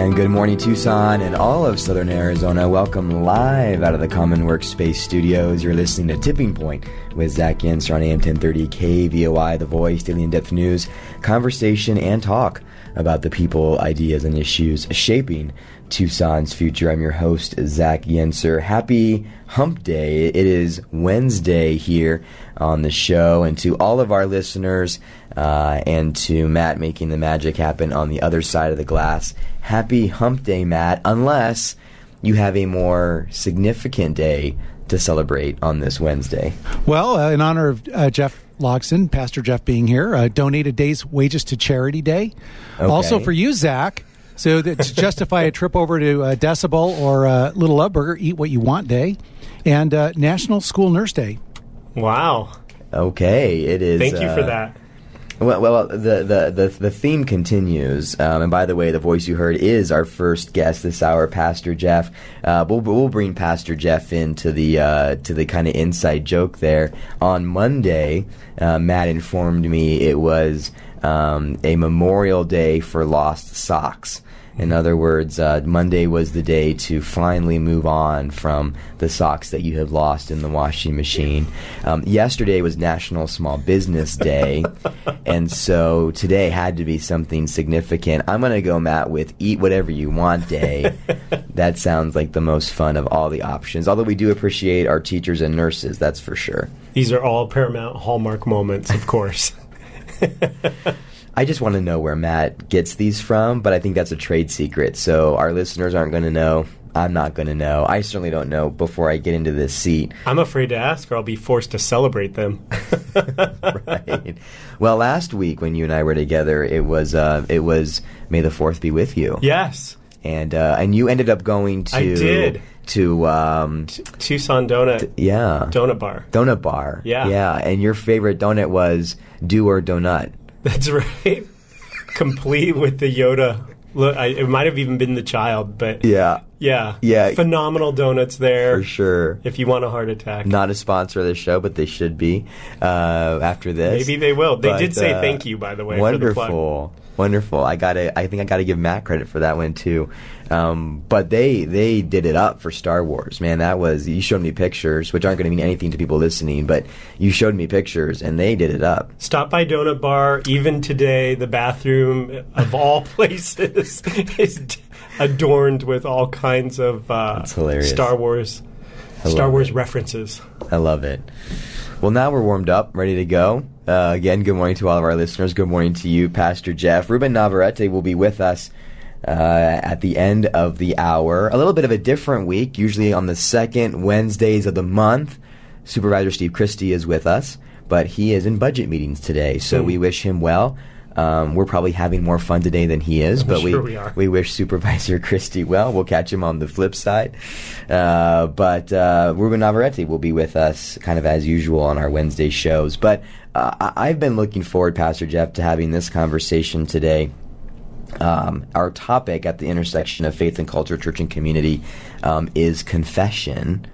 And good morning, Tucson and all of Southern Arizona. Welcome live out of the Common Workspace studios. You're listening to Tipping Point with Zach Yenser on AM 1030 KVOI, The Voice, Daily In Depth News, conversation and talk about the people, ideas, and issues shaping Tucson's future. I'm your host, Zach Yenser. Happy Hump Day. It is Wednesday here on the show. And to all of our listeners uh, and to Matt making the magic happen on the other side of the glass, happy Hump Day, Matt, unless you have a more significant day to celebrate on this Wednesday. Well, uh, in honor of uh, Jeff Loxton, Pastor Jeff being here, uh, donate a day's wages to Charity Day. Okay. Also for you, Zach, so that to justify a trip over to uh, Decibel or uh, Little Love Burger, Eat What You Want Day, and uh, National School Nurse Day. Wow. Okay, it is. Thank you for uh, that. Well, well, the the the, the theme continues. Um, and by the way, the voice you heard is our first guest this hour, Pastor Jeff. Uh, we'll we'll bring Pastor Jeff into the uh, to the kind of inside joke there. On Monday, uh, Matt informed me it was um, a Memorial Day for lost socks. In other words, uh, Monday was the day to finally move on from the socks that you have lost in the washing machine. Um, yesterday was National Small Business Day, and so today had to be something significant. I'm going to go, Matt, with Eat Whatever You Want Day. that sounds like the most fun of all the options, although we do appreciate our teachers and nurses, that's for sure. These are all Paramount Hallmark moments, of course. I just want to know where Matt gets these from, but I think that's a trade secret. So our listeners aren't going to know. I'm not going to know. I certainly don't know before I get into this seat. I'm afraid to ask, or I'll be forced to celebrate them. right. Well, last week when you and I were together, it was uh, it was May the Fourth be with you. yes. And uh, and you ended up going to I did. to um, Tucson Donut yeah Donut Bar. donut bar. Yeah. Yeah. And your favorite donut was do or donut. That's right. Complete with the Yoda. Look, I, it might have even been the child, but Yeah. yeah, Yeah. phenomenal donuts there. For sure. If you want a heart attack, Not a sponsor of the show, but they should be uh, after this. maybe they will. They But, did say uh, thank you, by the way. For the plug. Wonderful, wonderful. I gotta. I think I gotta give Matt credit for that one too. Um, but they they did it up for Star Wars, man. That was you showed me pictures, which aren't going to mean anything to people listening, but you showed me pictures, and they did it up. Stop by Donut Bar. Even today, the bathroom of all places is d- adorned with all kinds of uh. Star Wars, Star Wars it. references. I love it. Well, now we're warmed up, ready to go. Uh, again, good morning to all of our listeners. Good morning to you, Pastor Jeff. Ruben Navarrette will be with us uh, at the end of the hour. A little bit of a different week, usually on the second Wednesdays of the month. Supervisor Steve Christy is with us, but he is in budget meetings today, so Hmm. we wish him well. Um, we're probably having more fun today than he is, I'm but sure we we are. we wish Supervisor Christy well. We'll catch him on the flip side. Uh, but uh, Ruben Navarrette will be with us kind of as usual on our Wednesday shows. But uh, I've been looking forward, Pastor Jeff, to having this conversation today. Um, our topic at the intersection of faith and culture, church and community, um, is confession.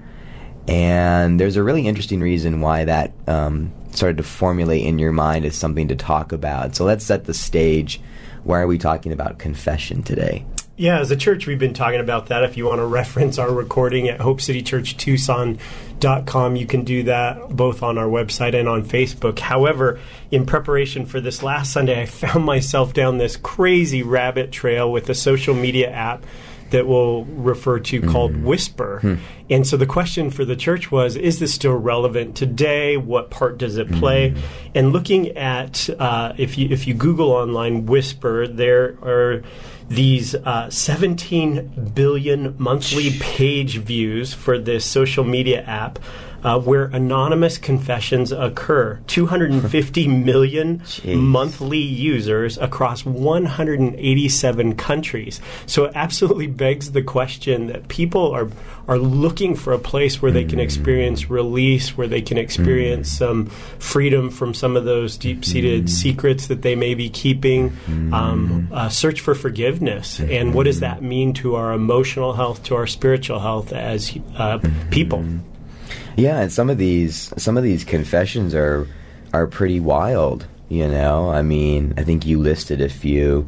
And there's a really interesting reason why that um, started to formulate in your mind as something to talk about. So let's set the stage. Why are we talking about confession today? Yeah, as a church, we've been talking about that. If you want to reference our recording at HopeCityChurchTucson.com, you can do that both on our website and on Facebook. However, in preparation for this last Sunday, I found myself down this crazy rabbit trail with a social media app that we'll refer to called Whisper. And so the question for the church was is this still relevant today? What part does it play? And looking at, uh, if, you, if you Google online Whisper, there are these uh, 17 billion monthly page views for this social media app. Uh, where anonymous confessions occur. 250 million monthly users across 187 countries. So it absolutely begs the question that people are are looking for a place where they can experience release, where they can experience some freedom from some of those deep-seated secrets that they may be keeping. Um, uh, search for forgiveness, and what does that mean to our emotional health, to our spiritual health as uh, people? Yeah, and some of these some of these confessions are are pretty wild. You know, I mean, I think you listed a few.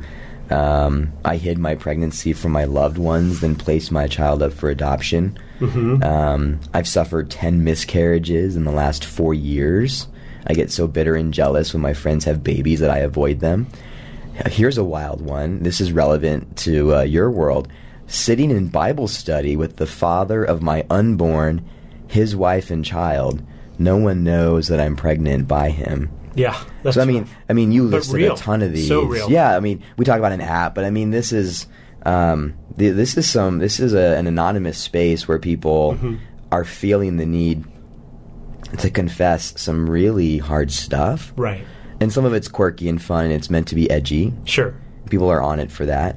Um, I hid my pregnancy from my loved ones, then placed my child up for adoption. Mm-hmm. Um, I've suffered 10 miscarriages in the last four years. I get so bitter and jealous when my friends have babies that I avoid them. Here's a wild one. This is relevant to uh, your world. Sitting in Bible study with the father of my unborn, his wife and child. No one knows that I'm pregnant by him. Yeah. That's so I mean, rough. I mean, you But listed real. a ton of these. So real. Yeah, I mean, we talk about an app, but I mean, this is um, th- this is some this is a, an anonymous space where people Mm-hmm. are feeling the need to confess some really hard stuff, right. and some of it's quirky and fun. and It's meant to be edgy. Sure. People are on it for that,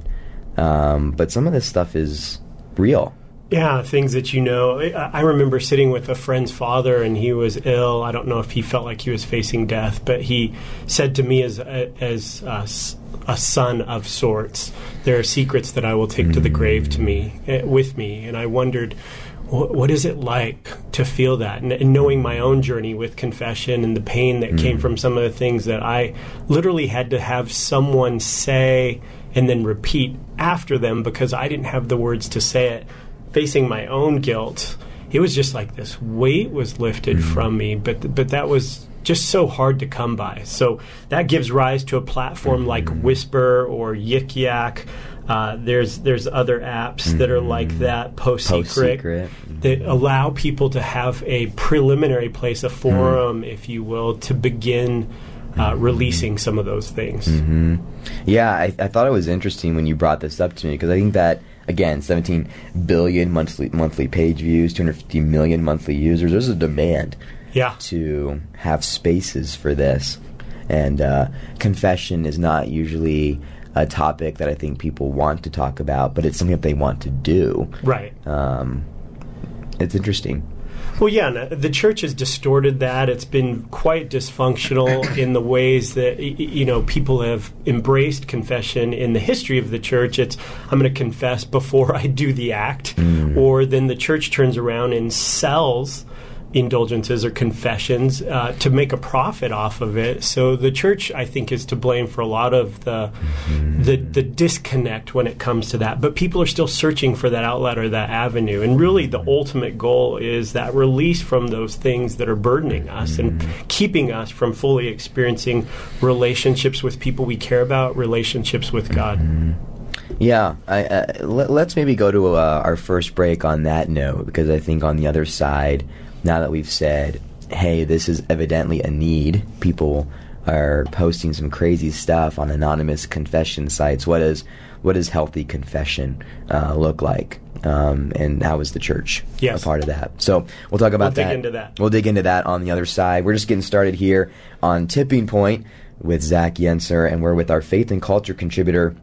um, but some of this stuff is real. Yeah, things that you know. I, remember sitting with a friend's father, and he was ill. I don't know if he felt like he was facing death, but he said to me, as a, as a, s- a son of sorts, "There are secrets that I will take to the mm. grave to me eh, with me." And I wondered, what, what is it like to feel that, and, and knowing my own journey with confession and the pain that came mm. from some of the things that I literally had to have someone say and then repeat after them because I didn't have the words to say it facing my own guilt, it was just like this weight was lifted mm. from me. But but that was just so hard to come by. So that gives rise to a platform like mm. Whisper or Yik Yak. Uh, there's there's other apps that are like mm. that. Post Secret Secret. that mm-hmm. allow people to have a preliminary place, a forum, if you will, to begin. Uh, mm-hmm. releasing some of those things. Mm-hmm. Yeah, I, I thought it was interesting when you brought this up to me because I think that again, 17 billion monthly monthly page views, 250 million monthly users. There's a demand Yeah, to have spaces for this, and uh, confession is not usually a topic that I think people want to talk about, but it's something that they want to do. right. Um, it's interesting. Well, yeah, uh, the church has distorted that. It's been quite dysfunctional in the ways that you know people have embraced confession in the history of the church. It's I'm going to confess before I do the act, or then the church turns around and sells indulgences or confessions uh, to make a profit off of it. So the church, I think, is to blame for a lot of the the, the disconnect when it comes to that. But people are still searching for that outlet or that avenue. And really, the ultimate goal is that release from those things that are burdening us and keeping us from fully experiencing relationships with people we care about, relationships with God. Yeah, I, uh, let, let's maybe go to uh, our first break on that note because I think on the other side, now that we've said, hey, this is evidently a need, people are posting some crazy stuff on anonymous confession sites. What is what does healthy confession uh, look like? Um, and how is the church Yes. a part of that? So we'll talk about dig that. into that. We'll dig into that on the other side. We're just getting started here on Tipping Point with Zach Yenser, and we're with our faith and culture contributor,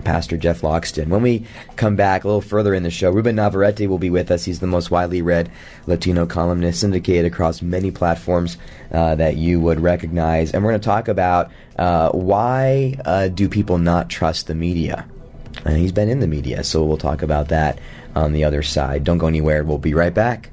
Pastor Jeff Loxton. When we come back a little further in the show, Ruben Navarrette will be with us. He's the most widely read Latino columnist syndicated across many platforms uh, that you would recognize. And we're going to talk about uh, why uh, do people not trust the media? And he's been in the media, so we'll talk about that on the other side. Don't go anywhere. We'll be right back.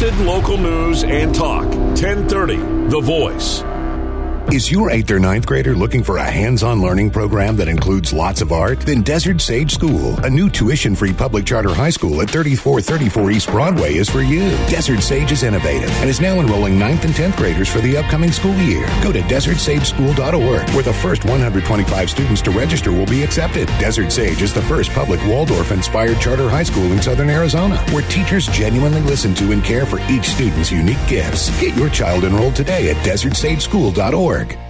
Trusted local news and talk. 1030 The Voice. Is your 8th or ninth grader looking for a hands-on learning program that includes lots of art? Then Desert Sage School, a new tuition-free public charter high school at 3434 East Broadway is for you. Desert Sage is innovative and is now enrolling 9th and 10th graders for the upcoming school year. Go to desertsageschool.org where the first 125 students to register will be accepted. Desert Sage is the first public Waldorf-inspired charter high school in southern Arizona where teachers genuinely listen to and care for each student's unique gifts. Get your child enrolled today at desertsageschool.org org.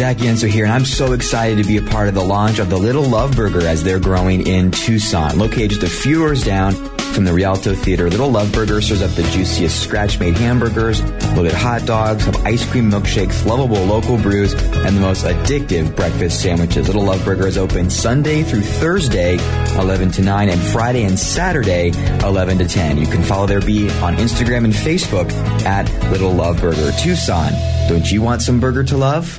Zach Yenser here, and I'm so excited to be a part of the launch of the Little Love Burger as they're growing in Tucson. Located just a few doors down From the Rialto Theater, Little Love Burger serves up the juiciest scratch-made hamburgers, loaded hot dogs, have ice cream milkshakes, lovable local brews, and the most addictive breakfast sandwiches. Little Love Burger is open Sunday through Thursday, 11 to 9, and Friday and Saturday, 11 to 10. You can follow their beat on Instagram and Facebook at Little Love Burger. Tucson, don't you want some burger to love?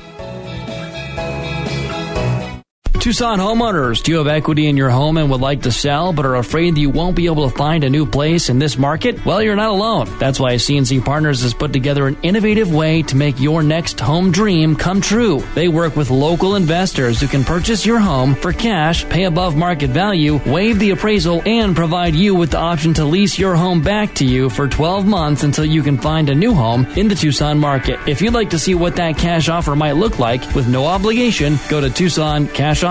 Tucson homeowners, do you have equity in your home and would like to sell but are afraid that you won't be able to find a new place in this market? Well, you're not alone. That's why CNC Partners has put together an innovative way to make your next home dream come true. They work with local investors who can purchase your home for cash, pay above market value, waive the appraisal, and provide you with the option to lease your home back to you for 12 months until you can find a new home in the Tucson market. If you'd like to see what that cash offer might look like with no obligation, go to Tucson Cash Offer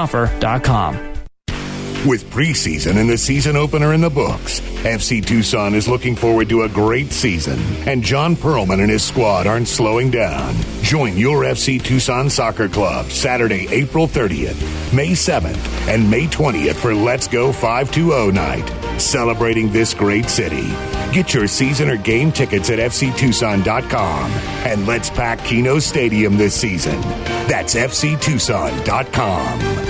With preseason and the season opener in the books, FC Tucson is looking forward to a great season, and Jon Pearlman and his squad aren't slowing down. Join your FC Tucson Soccer Club Saturday, April 30th, May 7th, and May 20th for Let's Go 520 night, celebrating this great city. Get your season or game tickets at fctucson.com and let's pack Kino Stadium this season. That's fctucson.com.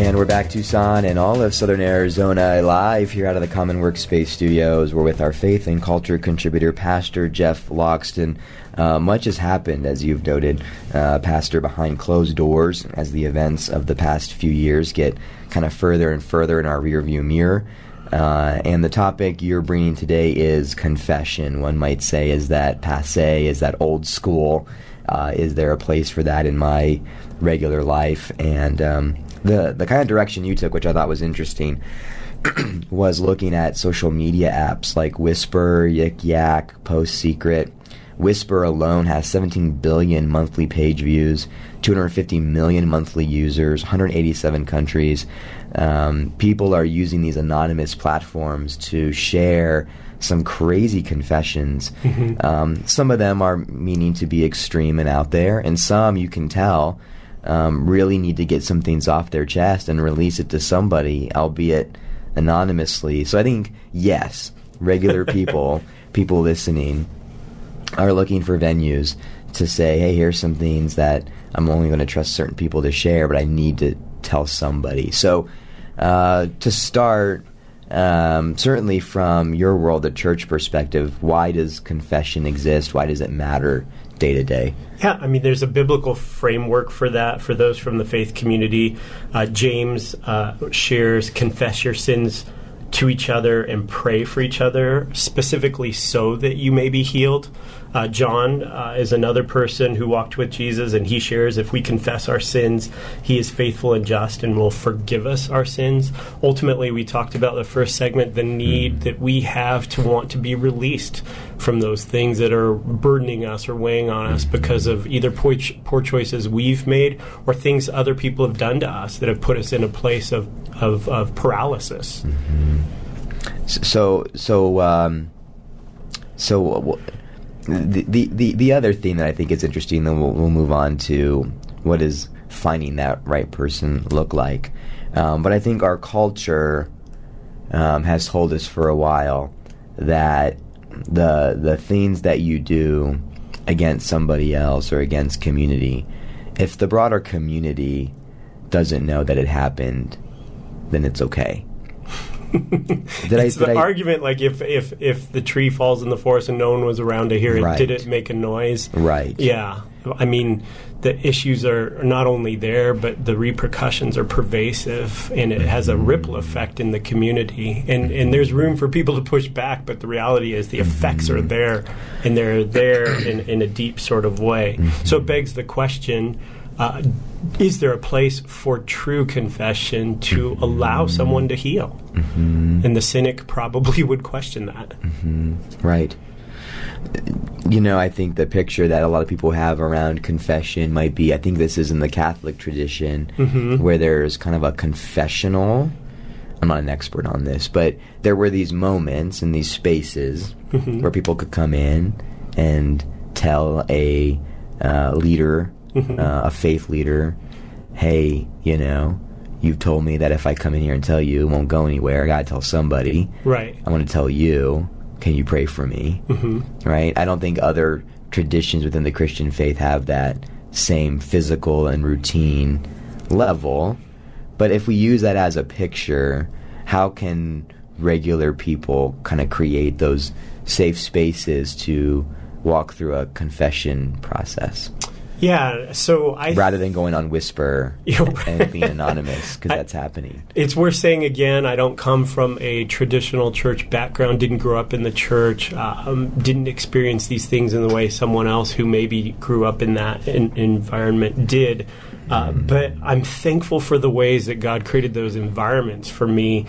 And we're back Tucson and all of Southern Arizona live here out of the Common Workspace Studios. We're with our faith and culture contributor, Pastor Jeff Loxton. Uh, much has happened, as you've noted, uh, Pastor, behind closed doors as the events of the past few years get kind of further and further in our rearview mirror. Uh, and the topic you're bringing today is confession. One might say, is that passe? Is that old school? Uh, is there a place for that in my regular life? And um, the the kind of direction you took, which I thought was interesting, was looking at social media apps like Whisper, Yik Yak, Post Secret. Whisper alone has 17 billion monthly page views, 250 million monthly users, 187 countries. Um, people are using these anonymous platforms to share some crazy confessions. Mm-hmm. Um, some of them are meaning to be extreme and out there, and some you can tell um, really need to get some things off their chest and release it to somebody, albeit anonymously. So I think, yes, regular people, people listening, are looking for venues to say, hey, here's some things that I'm only going to trust certain people to share, but I need to tell somebody. So uh, to start, um, certainly from your world, the church perspective, why does confession exist? Why does it matter day to day? Yeah, I mean, there's a biblical framework for that for those from the faith community. Uh, James uh, shares, confess your sins to each other and pray for each other, specifically so that you may be healed. Uh, John uh, is another person who walked with Jesus, and he shares if we confess our sins, he is faithful and just and will forgive us our sins. Ultimately, we talked about the first segment the need that we have to want to be released from those things that are burdening us or weighing on us because of either poor, poor choices we've made or things other people have done to us that have put us in a place of, of, of paralysis. Mm-hmm. So, so um So, uh, the, the the the other thing that I think is interesting, then we'll, we'll move on to what does finding that right person look like. Um, but I think our culture um, has told us for a while that the the things that you do against somebody else or against community, if the broader community doesn't know that it happened, then it's okay. did it's I, the I, argument like if if if the tree falls in the forest and no one was around to hear it, right. did it make a noise? Right. Yeah. I mean, the issues are not only there, but the repercussions are pervasive, and it has a ripple effect in the community. And and there's room for people to push back, but the reality is the effects are there, and they're there in, in a deep sort of way. So it begs the question uh, is there a place for true confession to allow someone to heal? Mm-hmm. And the cynic probably would question that. Mm-hmm. Right. You know, I think the picture that a lot of people have around confession might be I think this is in the Catholic tradition mm-hmm. where there's kind of a confessional. I'm not an expert on this, but there were these moments and these spaces mm-hmm. where people could come in and tell a uh, leader Mm-hmm. uh, a faith leader, hey, you know, you've told me that if I come in here and tell you, it won't go anywhere. I got to tell somebody. Right. I want to tell you. Can you pray for me? Mm-hmm. Right. I don't think other traditions within the Christian faith have that same physical and routine level. But if we use that as a picture, how can regular people kind of create those safe spaces to walk through a confession process? Yeah, so I rather than going on Whisper and being anonymous because that's happening. It's worth saying again. I don't come from a traditional church background. Didn't grow up in the church. Um, didn't experience these things in the way someone else who maybe grew up in that in, environment did. Uh, but I'm thankful for the ways that God created those environments for me.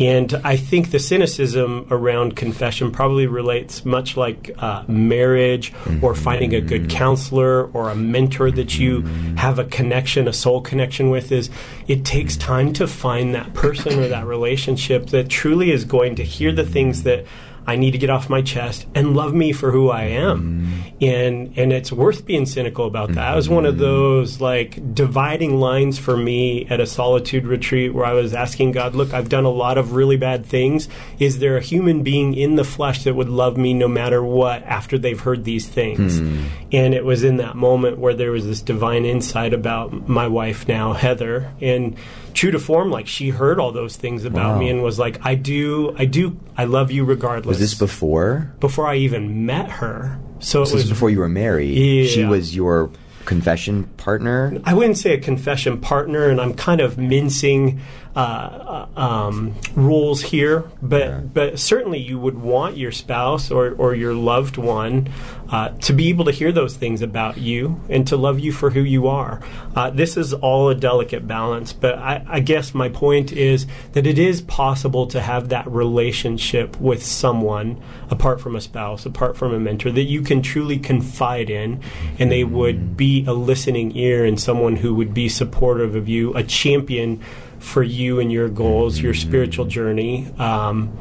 And I think the cynicism around confession probably relates much like uh, marriage or finding a good counselor or a mentor that you have a connection, a soul connection with, is it takes time to find that person or that relationship that truly is going to hear the things that I need to get off my chest and love me for who I am. Mm. And and it's worth being cynical about that. Mm-hmm. It was one of those like dividing lines for me at a solitude retreat where I was asking God, look, I've done a lot of really bad things. Is there a human being in the flesh that would love me no matter what after they've heard these things? Mm. And it was in that moment where there was this divine insight about my wife now, Heather, and true to form, like she heard all those things about wow. me and was like, I do, I do, I love you regardless. Was this before? Before I even met her. So, so it was before you were married. Yeah. She was your confession partner? I wouldn't say a confession partner, and I'm kind of mincing uh, uh, um, rules here, but yeah. but certainly you would want your spouse or, or your loved one uh, to be able to hear those things about you and to love you for who you are. Uh, this is all a delicate balance, but I, I guess my point is that it is possible to have that relationship with someone apart from a spouse, apart from a mentor, that you can truly confide in, and they would be a listening ear and someone who would be supportive of you, a champion for you and your goals, your spiritual journey um,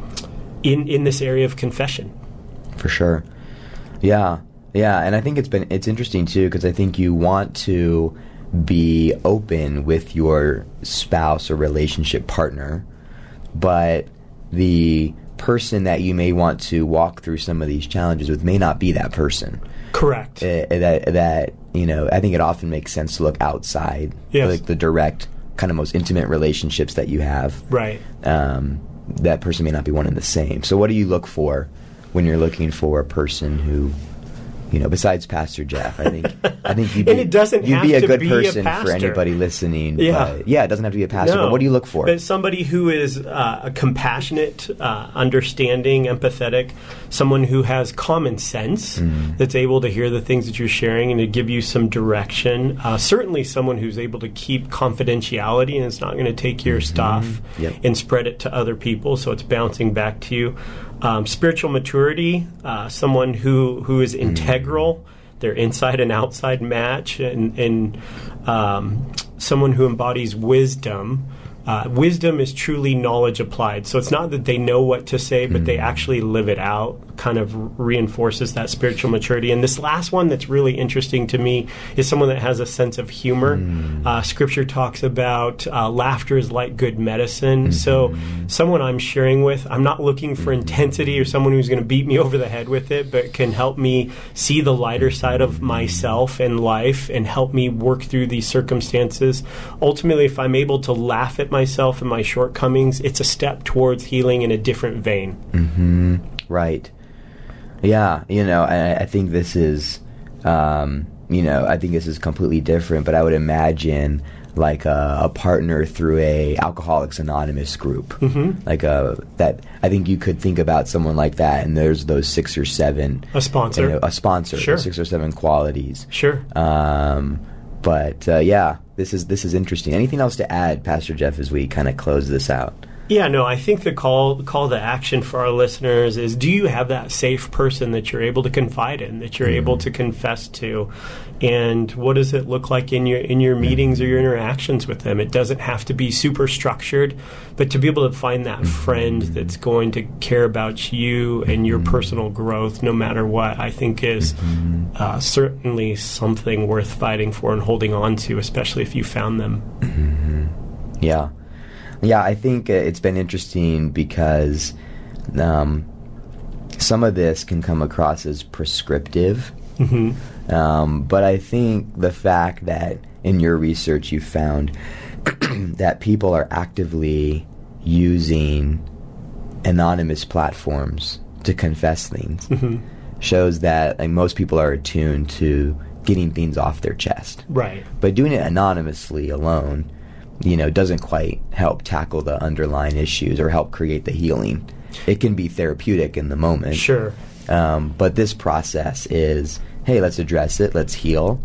in in this area of confession. For sure, yeah, yeah, and I think it's been it's interesting too because I think you want to be open with your spouse or relationship partner, but the person that you may want to walk through some of these challenges with may not be that person. Correct. Uh, that that you know, I think it often makes sense to look outside, yes. like the direct kind of most intimate relationships that you have. Right. Um, that person may not be one and the same. So, what do you look for when you're looking for a person who you know, besides Pastor Jeff, I think I think you'd be, it doesn't you'd be a good be person a for anybody listening. Yeah, yeah, it doesn't have to be a pastor. No, but what do you look for? But somebody who is uh, a compassionate, uh, understanding, empathetic, someone who has common sense, mm. that's able to hear the things that you're sharing and to give you some direction. Uh, certainly, someone who's able to keep confidentiality and is not going to take your mm-hmm. stuff yep. and spread it to other people, so it's bouncing back to you. Um, spiritual maturity, uh, someone who, who is integral, their inside and outside match, and, and um, someone who embodies wisdom. Uh, wisdom is truly knowledge applied. So it's not that they know what to say, but they actually live it out kind of reinforces that spiritual maturity. And this last one that's really interesting to me is someone that has a sense of humor. Mm. Uh, scripture talks about uh, laughter is like good medicine. So, someone I'm sharing with, I'm not looking for intensity or someone who's going to beat me over the head with it, but can help me see the lighter side of myself and life and help me work through these circumstances. Ultimately, if I'm able to laugh at myself and my shortcomings, it's a step towards healing in a different vein. Mm-hmm. Right. Yeah, you know, I, I think this is, um, you know, I think this is completely different. But I would imagine like a, a partner through a Alcoholics Anonymous group, Mhm. like a that. I think you could think about someone like that, and there's those six or seven, A sponsor. you know, a sponsor, Sure. six or seven qualities. Sure. Um, but uh, yeah, this is this is interesting. Anything else to add, Pastor Jeff, as we kind of close this out? Yeah, no, I think the call call to action for our listeners is do you have that safe person that you're able to confide in, that you're able mm-hmm. to confess to? And what does it look like in your in your meetings or your interactions with them? It doesn't have to be super structured, but to be able to find that mm-hmm. friend that's going to care about you and your mm-hmm. personal growth no matter what, I think is uh, certainly something worth fighting for and holding on to, especially if you found them. Yeah, yeah. I think uh, it's been interesting because um, some of this can come across as prescriptive, Mhm. um, but I think the fact that in your research you found that people are actively using anonymous platforms to confess things Mhm. shows that like, most people are attuned to getting things off their chest. Right. But doing it anonymously alone, you know, doesn't quite help tackle the underlying issues or help create the healing. It can be therapeutic in the moment. Sure. Um, but this process is, hey, let's address it, let's heal,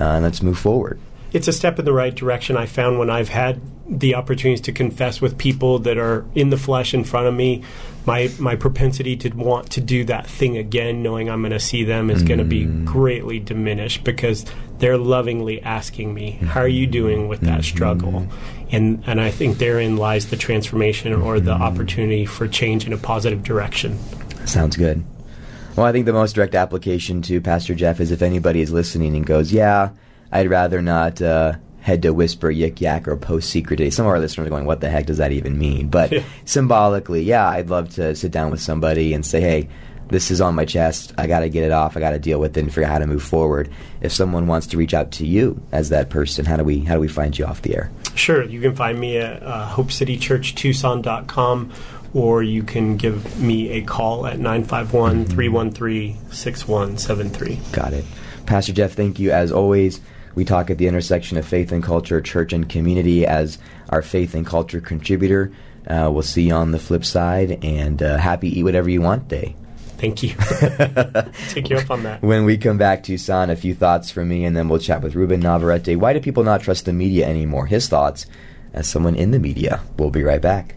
uh, and let's move forward. it's a step in the right direction. I found when I've had the opportunities to confess with people that are in the flesh in front of me, my my propensity to want to do that thing again, knowing I'm going to see them, is going to be mm. greatly diminished because they're lovingly asking me, "How are you mm-hmm. doing with that mm-hmm. struggle?" And and I think therein lies the transformation or the mm-hmm. opportunity for change in a positive direction. Sounds good. Well, I think the most direct application to Pastor Jeff is if anybody is listening and goes, "Yeah, I'd rather not uh, head to whisper, yik yak, or post secret day." Some of our listeners are going, "What the heck does that even mean?" But symbolically, yeah, I'd love to sit down with somebody and say, "Hey." This is on my chest. I got to get it off. I got to deal with it and figure out how to move forward. If someone wants to reach out to you as that person, how do we how do we find you off the air? Sure, you can find me at uh, HopeCityChurchTucson.com or you can give me a call at 951 313 6173. Got it. Pastor Jeff, thank you as always. We talk at the intersection of faith and culture, church and community as our faith and culture contributor. Uh, we'll see you on the flip side and uh, happy Eat Whatever You Want Day. Thank you. Take you up on that. When we come back, Tucson, a few thoughts from me, and then we'll chat with Ruben Navarrette. Why do people not trust the media anymore? His thoughts as someone in the media. We'll be right back.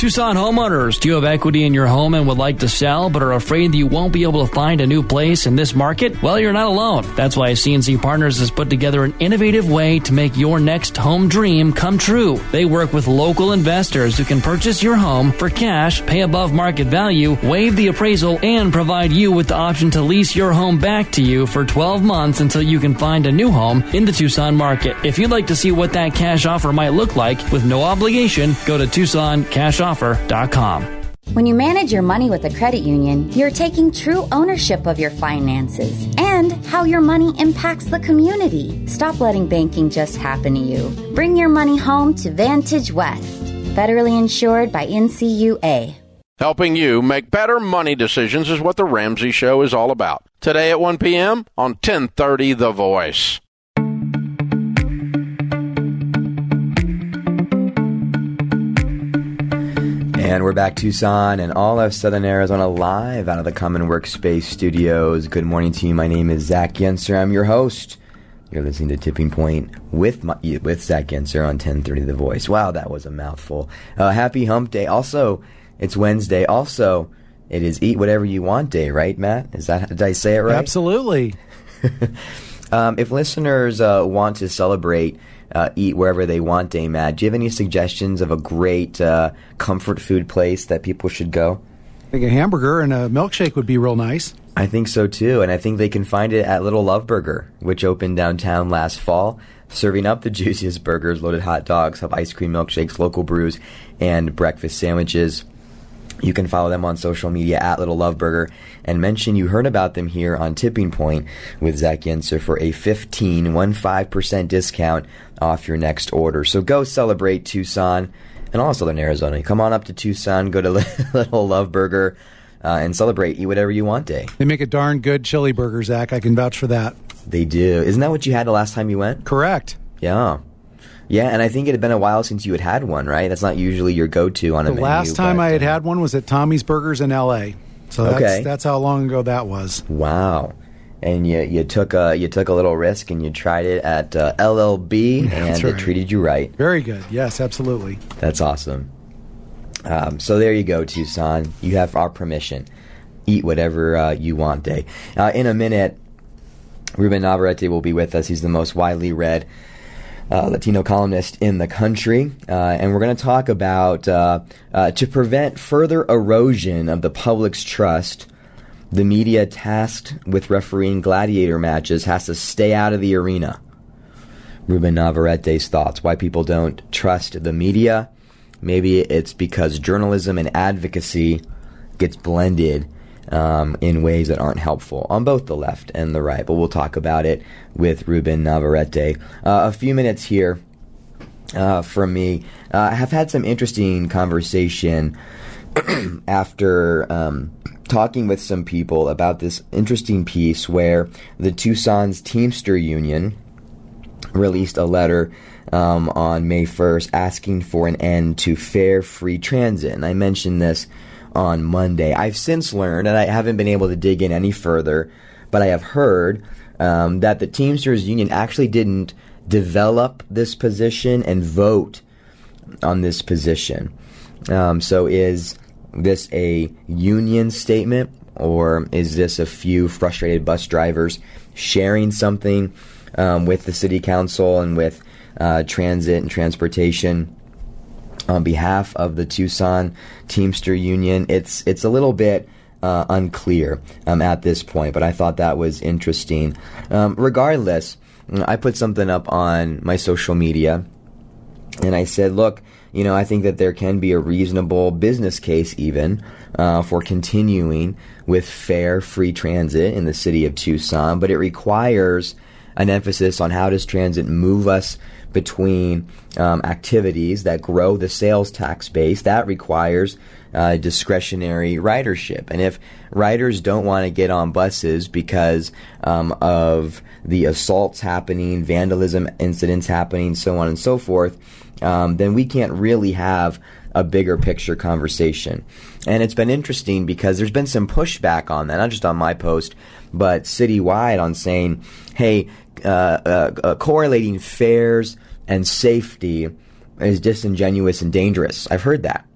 Tucson homeowners, do you have equity in your home and would like to sell but are afraid that you won't be able to find a new place in this market? Well, you're not alone. That's why CNC Partners has put together an innovative way to make your next home dream come true. They work with local investors who can purchase your home for cash, pay above market value, waive the appraisal, and provide you with the option to lease your home back to you for 12 months until you can find a new home in the Tucson market. If you'd like to see what that cash offer might look like with no obligation, go to TucsonCashOffer.com. When you manage your money with a credit union, you're taking true ownership of your finances and how your money impacts the community. Stop letting banking just happen to you. Bring your money home to Vantage West, federally insured by NCUA. Helping you make better money decisions is what the Ramsey Show is all about. Today at 1 p.m. on 1030 The Voice. And we're back Tucson and all of Southern Arizona live out of the Common Workspace Studios. Good morning to you. My name is Zach Yenser. I'm your host. You're listening to Tipping Point with my, with Zach Yenser on 1030 The Voice. Wow, that was a mouthful. Uh, happy Hump Day. Also, it's Wednesday. Also, it is Eat Whatever You Want Day, right, Matt? Is that did I say it right? Absolutely. um, if listeners uh, want to celebrate uh, eat wherever they want day, Matt, do you have any suggestions of a great uh, comfort food place that people should go? I think a hamburger and a milkshake would be real nice. I think so too, and I think they can find it at Little Love Burger, which opened downtown last fall, serving up the juiciest burgers, loaded hot dogs, have ice cream milkshakes, local brews, and breakfast sandwiches. You can follow them on social media at Little Love Burger and mention you heard about them here on Tipping Point with Zach Yenser for a 15, 15% discount off your next order. So go celebrate Tucson and all Southern Arizona. Come on up to Tucson, go to Little Love Burger, uh, and celebrate Eat Whatever You Want Day. They make a darn good chili burger, Zach. I can vouch for that. They do. Isn't that what you had the last time you went? Correct. Yeah. Yeah, and I think it had been a while since you had had one, right? That's not usually your go-to on the a menu. The last time but, I had uh, had one was at Tommy's Burgers in L.A. So that's, Okay. that's how long ago that was. Wow. And you you took a you took a little risk and you tried it at uh, LLB and That's it treated you right. Very good. Yes, absolutely. That's awesome. Um, so there you go, Tucson. You have our permission. Eat whatever uh, you want day. Uh, in a minute, Ruben Navarrette will be with us. He's the most widely read uh, Latino columnist in the country. Uh, and we're going to talk about uh, uh, to prevent further erosion of the public's trust. The media tasked with refereeing gladiator matches has to stay out of the arena. Ruben Navarrette's thoughts why people don't trust the media. Maybe it's because journalism and advocacy gets blended um, in ways that aren't helpful on both the left and the right. But we'll talk about it with Ruben Navarrette. Uh, a few minutes here uh, from me. Uh, I have had some interesting conversation after um, talking with some people about this interesting piece where the Tucson's Teamster Union released a letter um, on May 1st asking for an end to fare free transit. And I mentioned this on Monday. I've since learned, and I haven't been able to dig in any further, but I have heard um, that the Teamsters Union actually didn't develop this position and vote on this position. Um, so is this a union statement or is this a few frustrated bus drivers sharing something um, with the city council and with uh, transit and transportation on behalf of the Tucson Teamster Union? It's it's a little bit uh, unclear um, at this point, but I thought that was interesting. Um, regardless, I put something up on my social media and I said, look, you know, I think that there can be a reasonable business case even uh, for continuing with fare free transit in the city of Tucson, but it requires an emphasis on how does transit move us between um, activities that grow the sales tax base. That requires uh, discretionary ridership. And if riders don't want to get on buses because um, of the assaults happening, vandalism incidents happening, so on and so forth, um, then we can't really have a bigger picture conversation. And it's been interesting because there's been some pushback on that, not just on my post, but citywide on saying, hey, uh, uh, uh, correlating fares and safety is disingenuous and dangerous. I've heard that.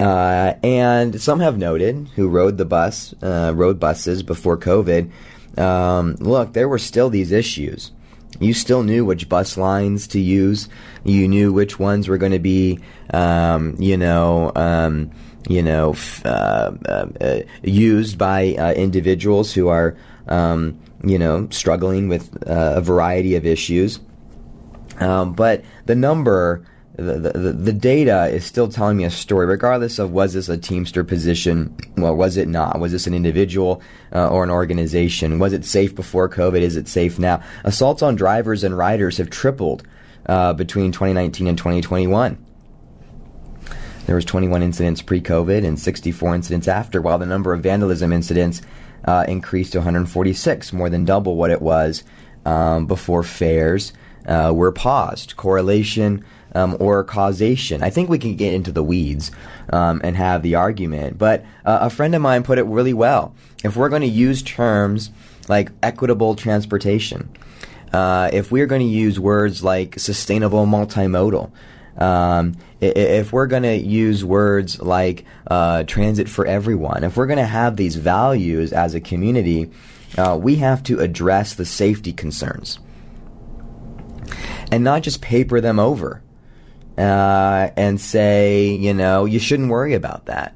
Uh, and some have noted who rode the bus, uh, rode buses before COVID. Um, look, there were still these issues. You still knew which bus lines to use. You knew which ones were going to be, um, you know, um, you know, f- uh, uh, used by individuals who are, um, you know, struggling with uh, a variety of issues. Um, but the number the, the, the data is still telling me a story, regardless of was this a Teamster position, well, was it not? Was this an individual uh, or an organization? Was it safe before COVID? Is it safe now? Assaults on drivers and riders have tripled uh, between 2019 and 2021. There was 21 incidents pre-COVID and 64 incidents after, while the number of vandalism incidents uh, increased to 146, more than double what it was um, before fares uh, were paused. Correlation um, or causation. I think we can get into the weeds um, and have the argument. But uh, a friend of mine put it really well. If we're going to use terms like equitable transportation, uh, if we're going to use words like sustainable multimodal, um, if we're going to use words like uh, transit for everyone, if we're going to have these values as a community, uh, we have to address the safety concerns and not just paper them over uh, and say, you know, you shouldn't worry about that.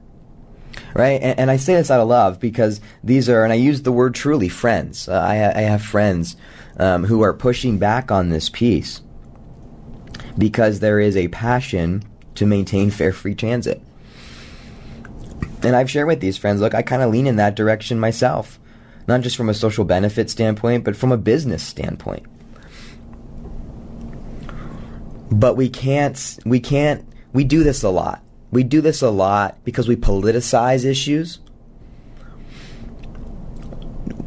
Right? And, and, I say this out of love because these are, and I use the word truly, friends. Uh, I, I, have friends um, who are pushing back on this piece because there is a passion to maintain fare free transit. And I've shared with these friends, look, I kind of lean in that direction myself, not just from a social benefit standpoint, but from a business standpoint. But we can't we can't we do this a lot. We do this a lot because we politicize issues.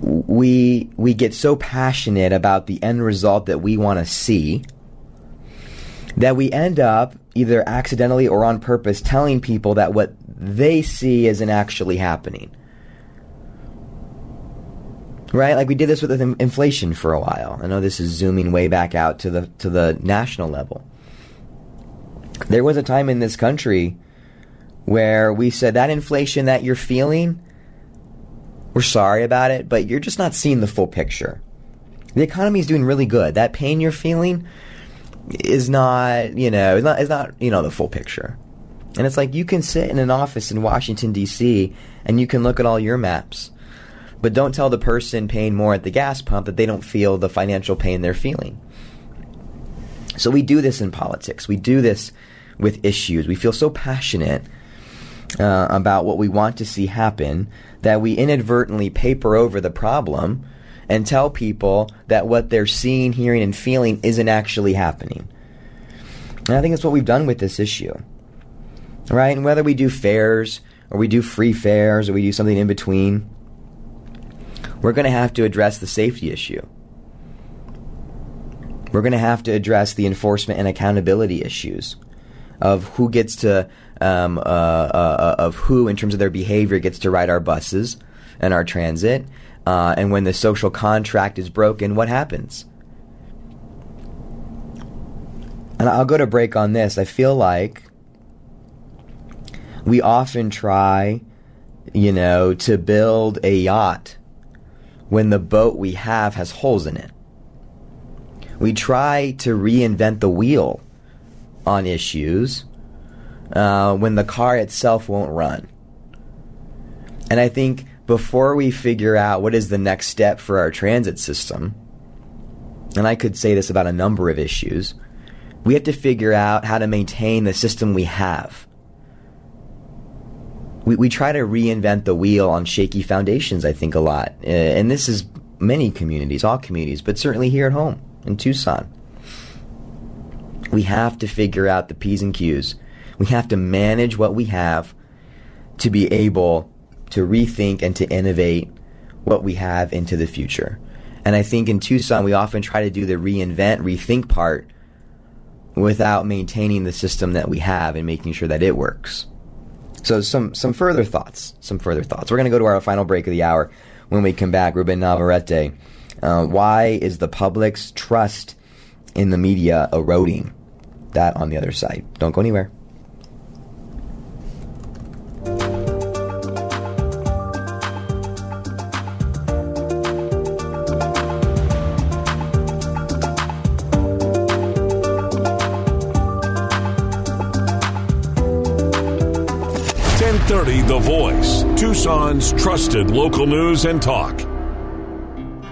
We we get so passionate about the end result that we want to see that we end up either accidentally or on purpose telling people that what they see isn't actually happening right like we did this with inflation for a while i know this is zooming way back out to the to the national level there was a time in this country where we said that inflation that you're feeling, we're sorry about it, but you're just not seeing the full picture. The economy is doing really good. That pain you're feeling is not, you know, is not, is not, you know, the full picture. And it's like you can sit in an office in Washington D.C. and you can look at all your maps, but don't tell the person paying more at the gas pump that they don't feel the financial pain they're feeling. So we do this in politics. We do this with issues. We feel so passionate uh, about what we want to see happen that we inadvertently paper over the problem and tell people that what they're seeing, hearing, and feeling isn't actually happening. And I think that's what we've done with this issue. Right? And whether we do fares or we do free fares or we do something in between, we're going to have to address the safety issue. We're going to have to address the enforcement and accountability issues of who gets to um, uh, uh, of who in terms of their behavior gets to ride our buses and our transit, uh, and when the social contract is broken, what happens? And I'll go to break on this. I feel like we often try, you know, to build a yacht when the boat we have has holes in it. We try to reinvent the wheel on issues uh, when the car itself won't run. And I think before we figure out what is the next step for our transit system, and I could say this about a number of issues, we have to figure out how to maintain the system we have. We, we try to reinvent the wheel on shaky foundations, I think, a lot. Uh, and this is many communities, all communities, but certainly here at home in Tucson. We have to figure out the P's and Q's. We have to manage what we have to be able to rethink and to innovate what we have into the future. And I think in Tucson, we often try to do the reinvent, rethink part without maintaining the system that we have and making sure that it works. So some some further thoughts, some further thoughts. We're going to go to our final break of the hour. When we come back, Ruben Navarrette, uh, why is the public's trust in the media eroding? that on the other side. Don't go anywhere. Trusted local news and talk.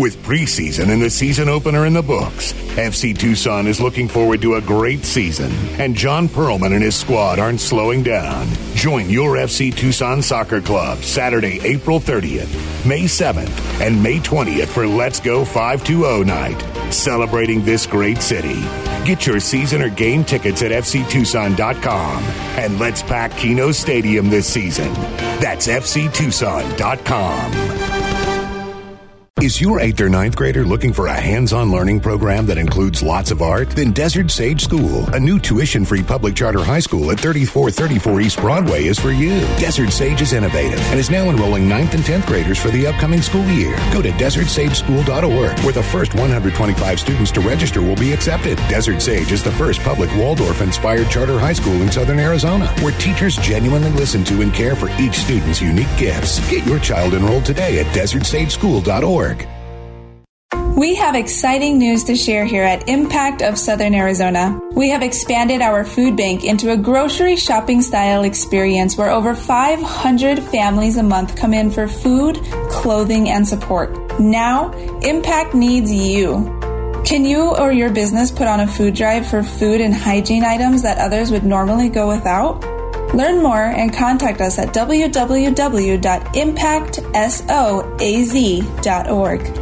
With preseason and the season opener in the books, FC Tucson is looking forward to a great season, and Jon Pearlman and his squad aren't slowing down. Join your FC Tucson Soccer Club Saturday, April 30th, May 7th, and May 20th for Let's Go 520 night, celebrating this great city. Get your season or game tickets at fctucson.com and let's pack Kino Stadium this season. That's fctucson.com. Is your 8th or ninth grader looking for a hands on learning program that includes lots of art? Then Desert Sage School, a new tuition free public charter high school at 3434 East Broadway, is for you. Desert Sage is innovative and is now enrolling 9th and 10th graders for the upcoming school year. Go to desertsageschool.org, where the first 125 students to register will be accepted. Desert Sage is the first public Waldorf inspired charter high school in southern Arizona, where teachers genuinely listen to and care for each student's unique gifts. Get your child enrolled today at desertsageschool.org. We have exciting news to share here at Impact of Southern Arizona. We have expanded our food bank into a grocery shopping style experience where over 500 families a month come in for food, clothing, and support. Now, Impact needs you. Can you or your business put on a food drive for food and hygiene items that others would normally go without? Learn more and contact us at www.impactsoaz.org.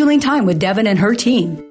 scheduling time with Devin and her team.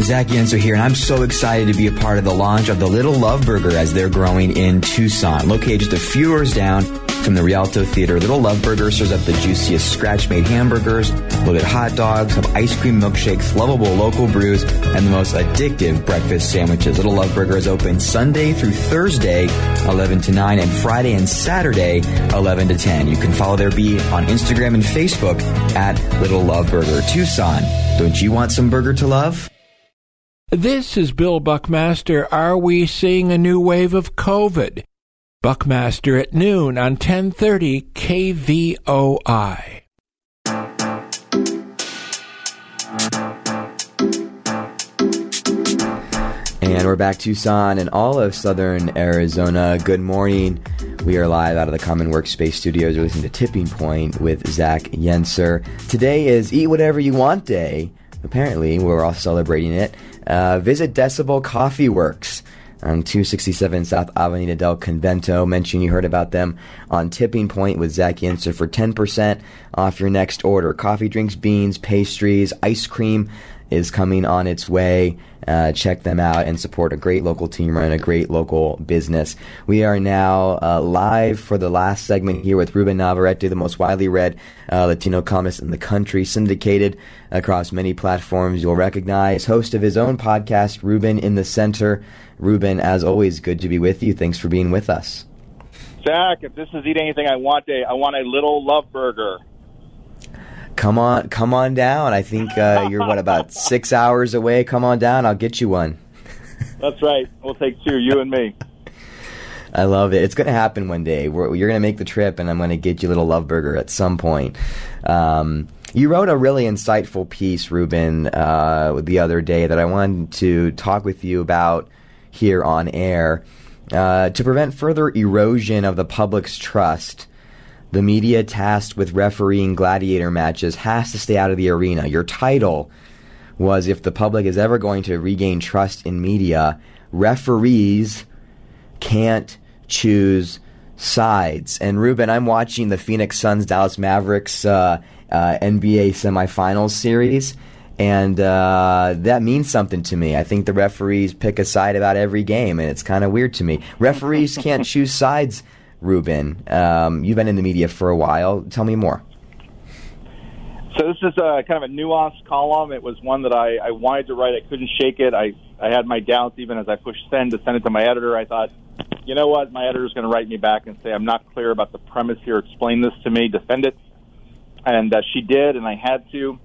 Zach Yenser here, and I'm so excited to be a part of the launch of the Little Love Burger as they're growing in Tucson. Located just a few doors down from the Rialto Theater, Little Love Burger serves up the juiciest scratch-made hamburgers, loaded hot dogs, have ice cream milkshakes, lovable local brews, and the most addictive breakfast sandwiches. Little Love Burger is open Sunday through Thursday, 11 to 9, and Friday and Saturday, 11 to 10. You can follow their beat on Instagram and Facebook at Little Love Burger. Tucson, don't you want some burger to love? This is Bill Buckmaster. Are we seeing a new wave of COVID? Buckmaster at noon on 1030 KVOI. And we're back Tucson and all of southern Arizona. Good morning. We are live out of the Common Workspace Studios. You're listening to Tipping Point with Zach Yenser. Today is Eat Whatever You Want Day. Apparently, we're all celebrating it. Uh, visit Decibel Coffee Works on 267 South Avenida del Convento. Mention you heard about them on Tipping Point with Zach Yenser for 10% off your next order. Coffee, drinks, beans, pastries, ice cream is coming on its way. Uh, check them out and support a great local team and a great local business. We are now uh, live for the last segment here with Ruben Navarrette, the most widely read uh, Latino columnist in the country, syndicated across many platforms you'll recognize. Host of his own podcast, Ruben in the Center. Ruben, as always, good to be with you. Thanks for being with us. Zach, if this is eat anything I want day, I want a little love burger come on, come on down. I think uh, you're what about six hours away. Come on down. I'll get you one. That's right. We'll take two, you and me. I love it. It's going to happen one day. We're, you're going to make the trip, and I'm going to get you a little love burger at some point. Um, you wrote a really insightful piece, Ruben, uh, the other day that I wanted to talk with you about here on air. Uh, to prevent further erosion of the public's trust, the media tasked with refereeing gladiator matches has to stay out of the arena. Your title was If the public is ever going to regain trust in media, referees can't choose sides. And Ruben, I'm watching the Phoenix Suns Dallas Mavericks uh, uh, NBA semifinals series. And uh, that means something to me. I think the referees pick a side about every game, and it's kind of weird to me. Referees can't choose sides, Ruben. Um, you've been in the media for a while. Tell me more. So this is a kind of a nuanced column. It was one that I, I wanted to write. I couldn't shake it. I, I had my doubts even as I pushed send to send it to my editor. I thought, you know what, my editor's going to write me back and say I'm not clear about the premise here. Explain this to me. Defend it. And uh, she did, and I had to.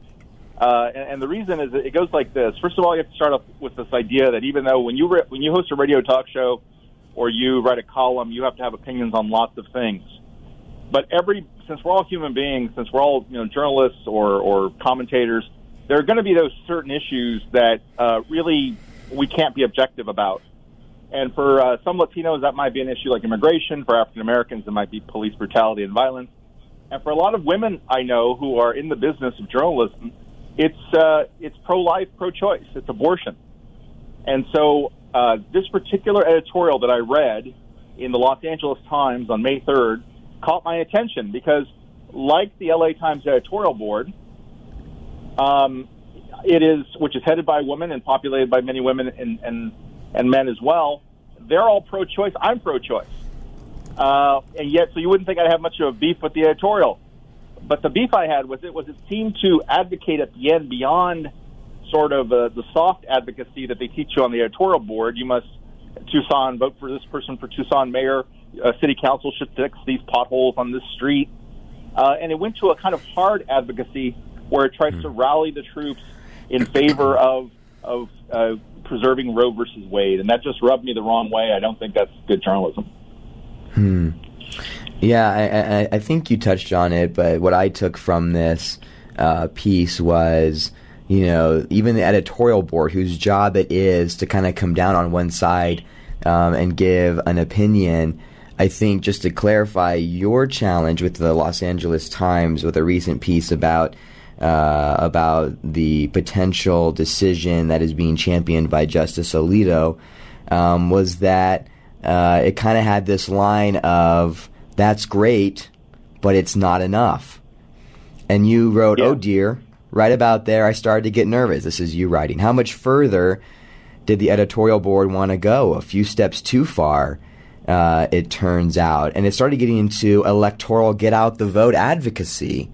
Uh, and, and the reason is it goes like this. First of all, you have to start off with this idea that even though when you re- when you host a radio talk show or you write a column, you have to have opinions on lots of things. But every since we're all human beings, since we're all you know journalists or or commentators, there are going to be those certain issues that uh, really we can't be objective about. And for uh, some Latinos, that might be an issue like immigration. For African Americans, it might be police brutality and violence. And for a lot of women I know who are in the business of journalism, it's uh, it's pro-life, pro-choice. It's abortion. And so uh, this particular editorial that I read in the Los Angeles Times on May 3rd caught my attention because, like the LA Times editorial board, um, it is which is headed by women and populated by many women and and, and men as well. They're all pro-choice. I'm pro-choice, uh, and yet so you wouldn't think I'd have much of a beef with the editorial. But the beef I had with it was it seemed to advocate at the end beyond sort of uh, the soft advocacy that they teach you on the editorial board. You must Tucson vote for this person for Tucson mayor. Uh, city council should fix these potholes on this street. Uh, and it went to a kind of hard advocacy where it tries to rally the troops in favor of of uh, preserving Roe versus Wade, and that just rubbed me the wrong way. I don't think that's good journalism. Hmm. Yeah, I, I, I think you touched on it, but what I took from this uh, piece was, you know, even the editorial board, whose job it is to kind of come down on one side um, and give an opinion. I think just to clarify your challenge with the Los Angeles Times with a recent piece about uh, about the potential decision that is being championed by Justice Alito um, was that uh, it kind of had this line of "That's great, but it's not enough." And you wrote, "Oh dear." Right about there, I started to get nervous. This is you writing. How much further did the editorial board want to go? A few steps too far uh, it turns out. And it started getting into electoral get out the vote advocacy.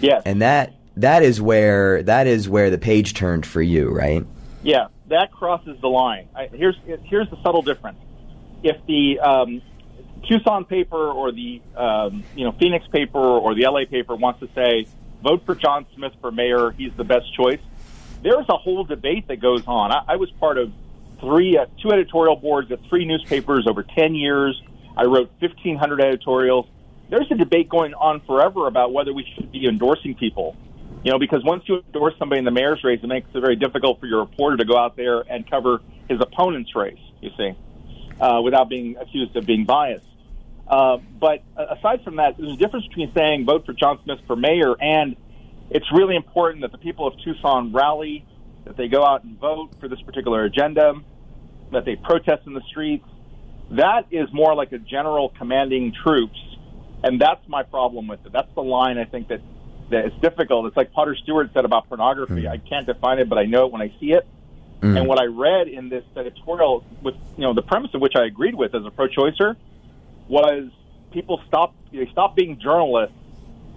Yes. And that that is where that is where the page turned for you, right? Yeah, that crosses the line. I, here's here's the subtle difference. If the um, Tucson paper or the um, you know Phoenix paper or the LA paper wants to say vote for John Smith for mayor, he's the best choice. There's a whole debate that goes on. I, I was part of three, uh, two editorial boards at three newspapers over ten years. I wrote 1,500 editorials. There's a debate going on forever about whether we should be endorsing people. You know, because once you endorse somebody in the mayor's race, it makes it very difficult for your reporter to go out there and cover his opponent's race. You see, uh, without being accused of being biased. Uh, but aside from that, there's a difference between saying vote for John Smith for mayor and it's really important that the people of Tucson rally, that they go out and vote for this particular agenda, that they protest in the streets. That is more like a general commanding troops, and that's my problem with it. That's the line I think that that it's difficult. It's like Potter Stewart said about pornography. I can't define it, but I know it when I see it. Mm. And what I read in this editorial, with you know the premise of which I agreed with as a pro-choicer, was people stopped they stopped being journalists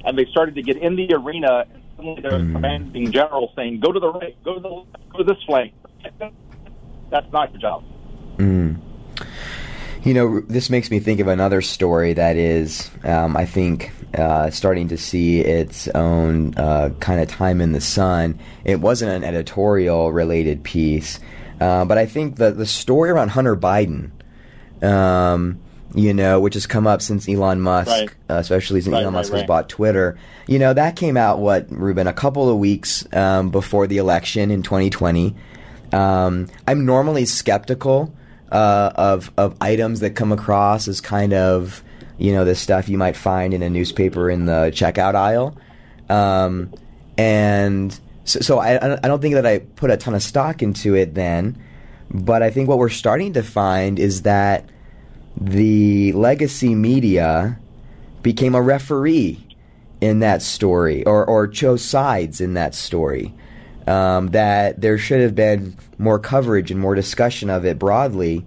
and they started to get in the arena. And suddenly there was a commanding general saying, "Go to the right, go to the left, go to this flank." That's not your job. Mm. You know, this makes me think of another story that is, um, I think, uh, starting to see its own uh, kind of time in the sun. It wasn't an editorial related piece, uh, but I think the the story around Hunter Biden um, you know, which has come up since Elon Musk, Right. uh, especially since Right, Elon right, Musk has bought Twitter. You know, that came out, what, Ruben, a couple of weeks um, before the election in 2020. Um, I'm normally skeptical uh, of, of items that come across as kind of, you know, the stuff you might find in a newspaper in the checkout aisle. Um, and so, so I, I don't think that I put a ton of stock into it then. But I think what we're starting to find is that the legacy media became a referee in that story or, or chose sides in that story. Um, that there should have been more coverage and more discussion of it broadly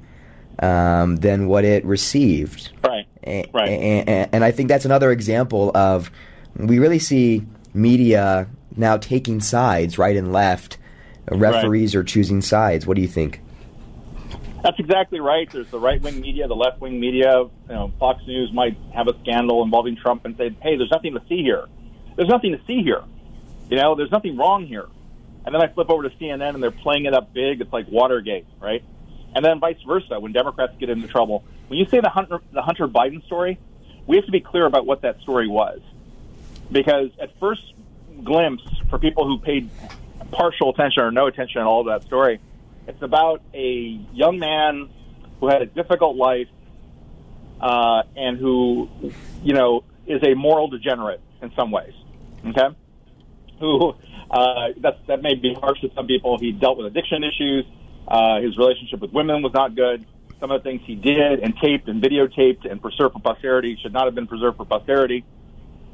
um, than what it received. Right. right. And, and I think that's another example of we really see media now taking sides right and left. Referees are choosing sides. What do you think? That's exactly right. There's the right wing media, the left wing media. You know, Fox News might have a scandal involving Trump and say, "Hey, there's nothing to see here. There's nothing to see here. You know, there's nothing wrong here." And then I flip over to CNN and they're playing it up big. It's like Watergate, right? And then vice versa. When Democrats get into trouble, when you say the Hunter, the Hunter Biden story, we have to be clear about what that story was, because at first glimpse, for people who paid partial attention or no attention at all to that story, it's about a young man who had a difficult life uh, and who, you know, is a moral degenerate in some ways. Okay, who uh, that that may be harsh to some people. He dealt with addiction issues. Uh, his relationship with women was not good. Some of the things he did and taped and videotaped and preserved for posterity should not have been preserved for posterity.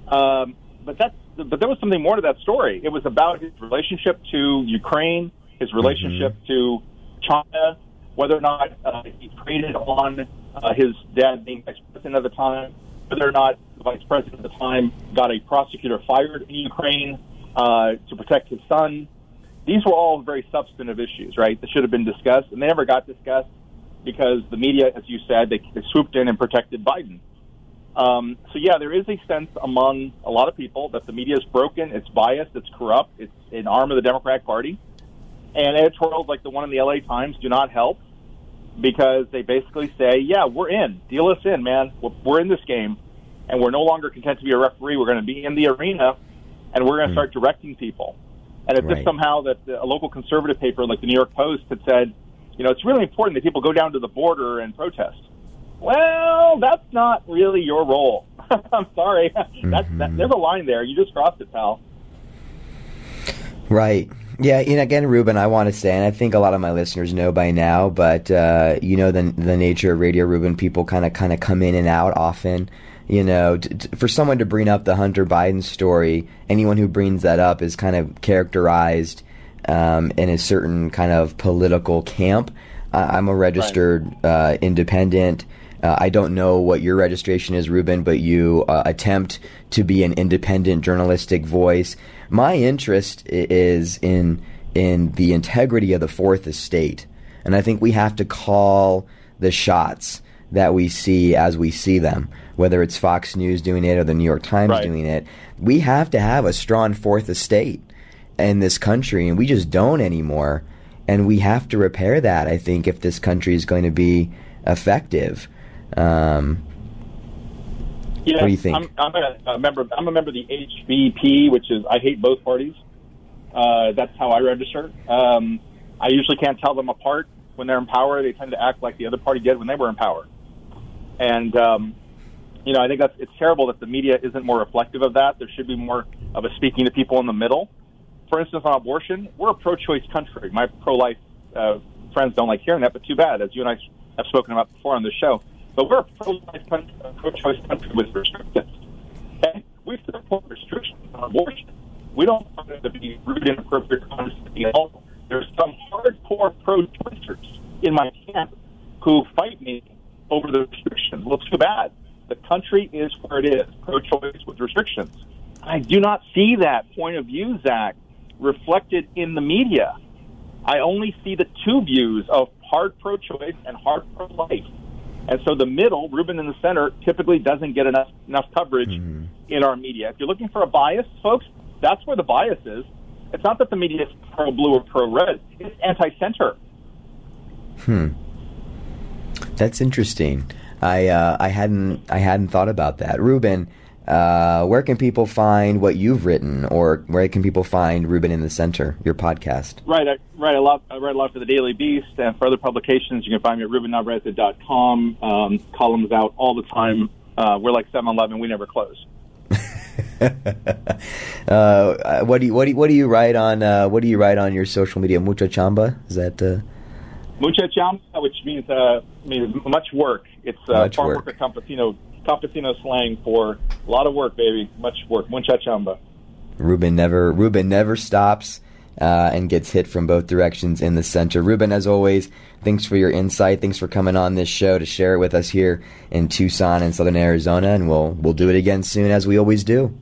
Um, but that's but there was something more to that story. It was about his relationship to Ukraine, his relationship to China, whether or not uh, he traded on uh, his dad being vice president at the time, whether or not the vice president at the time got a prosecutor fired in Ukraine uh, to protect his son. These were all very substantive issues, right? That should have been discussed, and they never got discussed because the media, as you said, they, they swooped in and protected Biden. Um, so yeah, there is a sense among a lot of people that the media is broken, it's biased, it's corrupt, it's an arm of the Democratic Party, and editorials like the one in the LA Times do not help because they basically say, "Yeah, we're in, deal us in, man. We're, we're in this game, and we're no longer content to be a referee. We're going to be in the arena, and we're going to hmm. start directing people." And if Right. this somehow that a local conservative paper like the New York Post had said, you know, it's really important that people go down to the border and protest. Well, that's not really your role. I'm sorry. That's, that, mm-hmm. there's a line there. You just crossed it, pal. Right. Yeah, and again, Ruben, I want to say, and I think a lot of my listeners know by now, but uh, you know the the nature of Radio Ruben. People kind of kind of come in and out often. You know, t- t- for someone to bring up the Hunter Biden story, anyone who brings that up is kind of characterized um, in a certain kind of political camp. Uh, I'm a registered uh, independent. Uh, I don't know what your registration is, Ruben, but you uh, attempt to be an independent journalistic voice. My interest is in in the integrity of the fourth estate, and I think we have to call the shots that we see as we see them. Whether it's Fox News doing it or the New York Times doing it, we have to have a strong fourth estate in this country, and we just don't anymore. And we have to repair that. I think if this country is going to be effective. Um, Yeah, What do you think? I'm, I'm a, a member. I'm a member of the HVP, which is I hate both parties. Uh, that's how I register. Um, I usually can't tell them apart when they're in power. They tend to act like the other party did when they were in power. And um, you know, I think that's it's terrible that the media isn't more reflective of that. There should be more of a speaking to people in the middle. For instance, on abortion, we're a pro-choice country. My pro-life uh, friends don't like hearing that, but too bad, as you and I have spoken about before on this show. But we're a pro-life country, a pro-choice country with restrictions. Okay, we support restrictions on abortion. We don't want it to be rude, inappropriate, condescending at all. There's some hardcore pro-choicers in my camp who fight me over the restrictions. Well, too bad. The country is where it is, pro-choice with restrictions. I do not see that point of view, Zach, reflected in the media. I only see the two views of hard pro-choice and hard pro-life. And so the middle, Ruben in the center, typically doesn't get enough enough coverage in our media. If you're looking for a bias, folks, that's where the bias is. It's not that the media is pro-blue or pro-red. It's anti-center. Hmm. That's interesting. I uh, I hadn't I hadn't thought about that. Ruben, uh, where can people find what you've written, or where can people find Ruben in the Center, your podcast? Right, I write a lot. I write a lot for the Daily Beast and for other publications. You can find me at rubennavarrette.com. Um, columns out all the time. Uh, we're like 7-Eleven. We never close. uh, what do you what do you, what do you write on uh, what do you write on your social media? Mucha chamba is that? Uh... Mucha chamba, which means uh, means much work. It's uh, Much farm work. worker campesino campesino slang for a lot of work, baby. Much work. Mucha chamba. Ruben never Ruben never stops uh, and gets hit from both directions in the center. Ruben, as always, thanks for your insight. Thanks for coming on this show to share it with us here in Tucson and Southern Arizona, and we'll we'll do it again soon as we always do.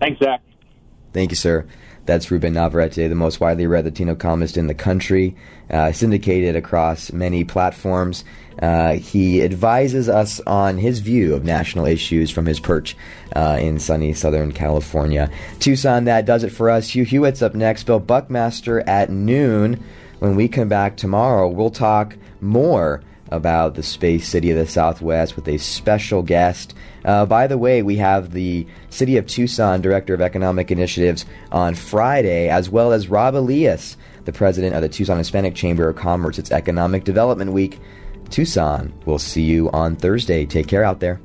Thanks, Zach. Thank you, sir. That's Ruben Navarrette, the most widely read Latino columnist in the country, uh, syndicated across many platforms. Uh, he advises us on his view of national issues from his perch uh, in sunny Southern California. Tucson, that does it for us. Hugh Hewitt's up next. Bill Buckmaster at noon. When we come back tomorrow, we'll talk more about the space city of the Southwest with a special guest. Uh, by the way, we have the City of Tucson Director of Economic Initiatives on Friday, as well as Rob Elias, the President of the Tucson Hispanic Chamber of Commerce. It's Economic Development Week. Tucson. We'll see you on Thursday. Take care out there.